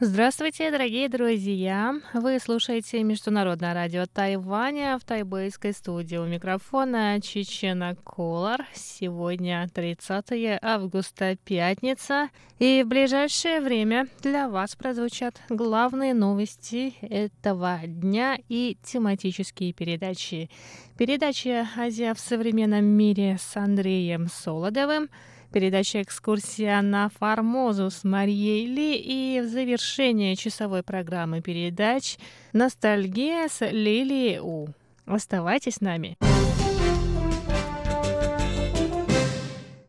Здравствуйте, дорогие друзья! Вы слушаете Международное радио Тайваня в тайбэйской студии. У микрофона Чечена Колор. Сегодня 30 августа, пятница. И в ближайшее время для вас прозвучат главные новости этого дня и тематические передачи. Передача «Азия в современном мире» с Андреем Солодовым – Передача «Экскурсия на Формозу» с Марией Ли и в завершение часовой программы передач «Ностальгия» с Лилией У. Оставайтесь с нами.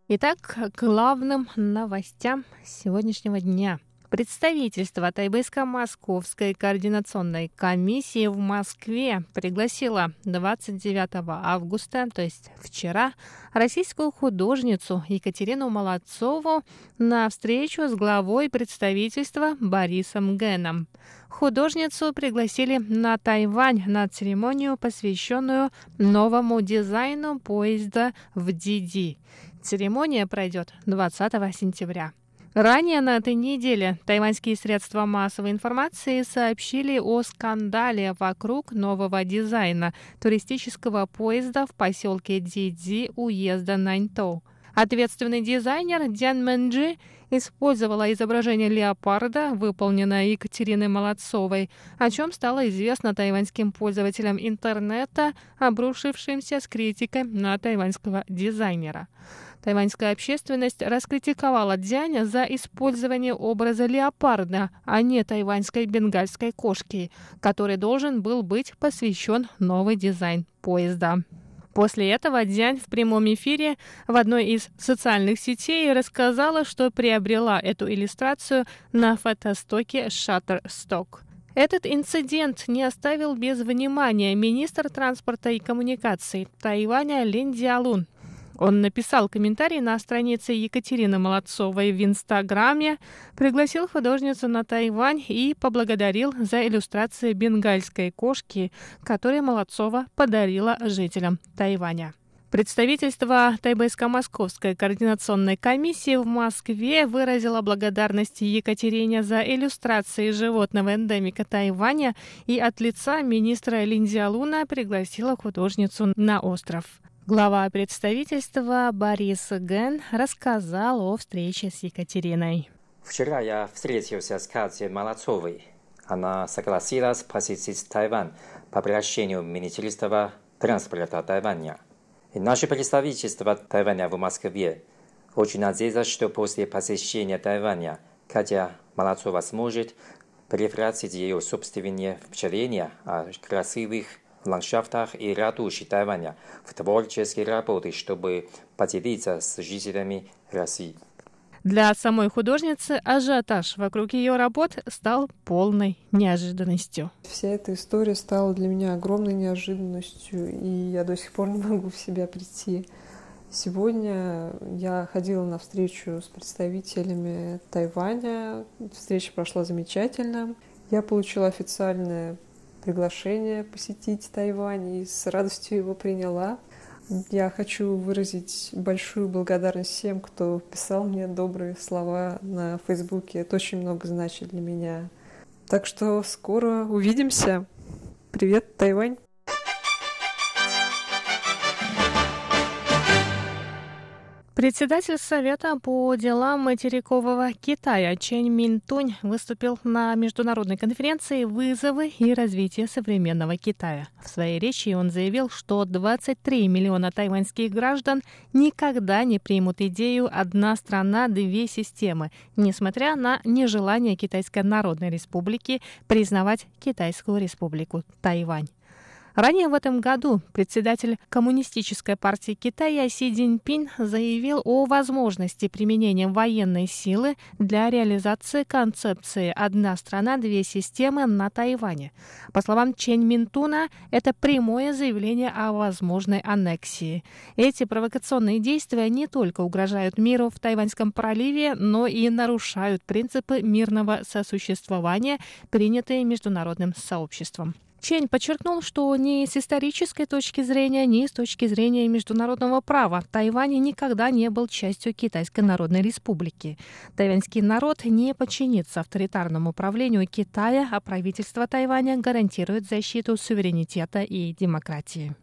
Итак, к главным новостям сегодняшнего дня – Представительство Тайбэйско-Московской координационной комиссии в Москве пригласило 29 августа, то есть вчера, российскую художницу Екатерину Молодцову на встречу с главой представительства Борисом Геном. Художницу пригласили на Тайвань на церемонию, посвященную новому дизайну поезда в Диди. Церемония пройдет 20 сентября. Ранее на этой неделе тайваньские средства массовой информации сообщили о скандале вокруг нового дизайна туристического поезда в поселке Диди уезда Наньтоу. Ответственный дизайнер Дян Мэнджи использовала изображение леопарда, выполненное Екатериной Молодцовой, о чем стало известно тайваньским пользователям интернета, обрушившимся с критикой на тайваньского дизайнера. Тайваньская общественность раскритиковала Дзяня за использование образа леопарда, а не тайваньской бенгальской кошки, который должен был быть посвящен новый дизайн поезда. После этого Дзянь в прямом эфире в одной из социальных сетей рассказала, что приобрела эту иллюстрацию на фотостоке Shutterstock. Этот инцидент не оставил без внимания министр транспорта и коммуникаций Тайваня Лин Диалун, он написал комментарий на странице Екатерины Молодцовой в Инстаграме, пригласил художницу на Тайвань и поблагодарил за иллюстрации бенгальской кошки, которые Молодцова подарила жителям Тайваня. Представительство Тайбэйско-Московской координационной комиссии в Москве выразило благодарность Екатерине за иллюстрации животного эндемика Тайваня и от лица министра Линдзиалуна пригласила художницу на остров. Глава представительства Борис Ген рассказал о встрече с Екатериной. Вчера я встретился с Катей Молодцовой. Она согласилась посетить Тайвань по приглашению Министерства транспорта Тайваня. И наше представительство Тайваня в Москве очень надеется, что после посещения Тайваня Катя Молодцова сможет превратить ее собственные впечатления о красивых ландшафтах и ратуши Тайваня в творческие работы, чтобы поделиться с жителями России. Для самой художницы ажиотаж вокруг ее работ стал полной неожиданностью. Вся эта история стала для меня огромной неожиданностью, и я до сих пор не могу в себя прийти. Сегодня я ходила на встречу с представителями Тайваня. Встреча прошла замечательно. Я получила официальное приглашение посетить Тайвань и с радостью его приняла. Я хочу выразить большую благодарность всем, кто писал мне добрые слова на Фейсбуке. Это очень много значит для меня. Так что скоро увидимся. Привет, Тайвань! Председатель Совета по делам материкового Китая Чен Минтунь выступил на международной конференции «Вызовы и развитие современного Китая». В своей речи он заявил, что 23 миллиона тайваньских граждан никогда не примут идею «одна страна, две системы», несмотря на нежелание Китайской Народной Республики признавать Китайскую Республику Тайвань. Ранее в этом году председатель Коммунистической партии Китая Си Цзиньпин заявил о возможности применения военной силы для реализации концепции «одна страна, две системы» на Тайване. По словам Чен Минтуна, это прямое заявление о возможной аннексии. Эти провокационные действия не только угрожают миру в Тайваньском проливе, но и нарушают принципы мирного сосуществования, принятые международным сообществом. Чень подчеркнул, что ни с исторической точки зрения, ни с точки зрения международного права Тайвань никогда не был частью Китайской Народной Республики. Тайваньский народ не подчинится авторитарному правлению Китая, а правительство Тайваня гарантирует защиту суверенитета и демократии.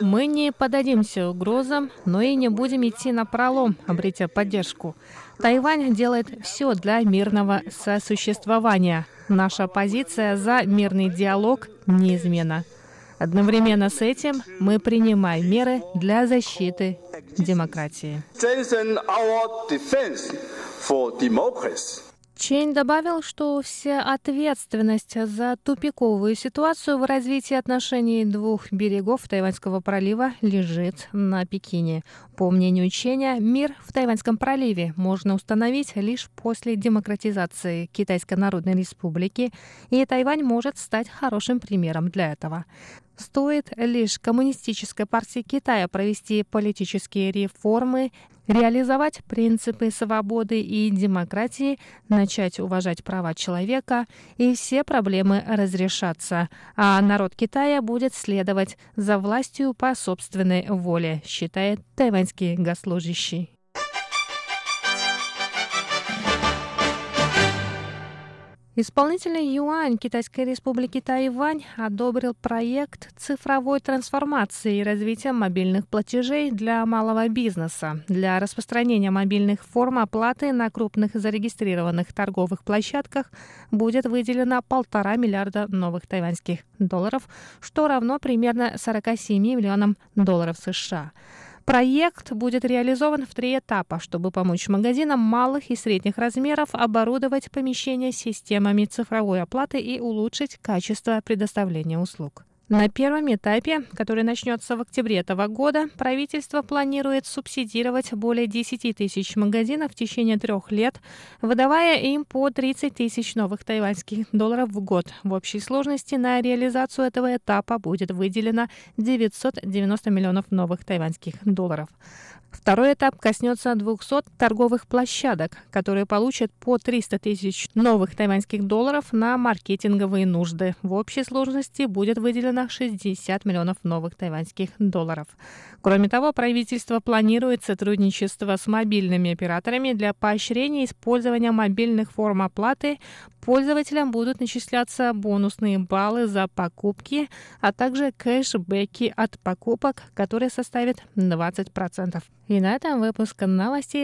Мы не подадимся угрозам, но и не будем идти на пролом, обретя поддержку. Тайвань делает все для мирного сосуществования. Наша позиция за мирный диалог неизменна. Одновременно с этим мы принимаем меры для защиты демократии. Чейн добавил, что вся ответственность за тупиковую ситуацию в развитии отношений двух берегов Тайваньского пролива лежит на Пекине. По мнению Ченя, мир в Тайваньском проливе можно установить лишь после демократизации Китайской Народной Республики, и Тайвань может стать хорошим примером для этого. Стоит лишь Коммунистической партии Китая провести политические реформы, реализовать принципы свободы и демократии, начать уважать права человека, и все проблемы разрешатся, а народ Китая будет следовать за властью по собственной воле, считает тайваньский госслужащий. Исполнительный юань Китайской республики Тайвань одобрил проект цифровой трансформации и развития мобильных платежей для малого бизнеса. Для распространения мобильных форм оплаты на крупных зарегистрированных торговых площадках будет выделено полтора миллиарда новых тайваньских долларов, что равно примерно 47 миллионам долларов США. Проект будет реализован в три этапа, чтобы помочь магазинам малых и средних размеров оборудовать помещения системами цифровой оплаты и улучшить качество предоставления услуг. На первом этапе, который начнется в октябре этого года, правительство планирует субсидировать более 10 тысяч магазинов в течение трех лет, выдавая им по 30 тысяч новых тайваньских долларов в год. В общей сложности на реализацию этого этапа будет выделено 990 миллионов новых тайваньских долларов. Второй этап коснется 200 торговых площадок, которые получат по 300 тысяч новых тайваньских долларов на маркетинговые нужды. В общей сложности будет выделено 60 миллионов новых тайваньских долларов. Кроме того, правительство планирует сотрудничество с мобильными операторами для поощрения использования мобильных форм оплаты. Пользователям будут начисляться бонусные баллы за покупки, а также кэшбэки от покупок, которые составят 20%. И на этом выпуск новостей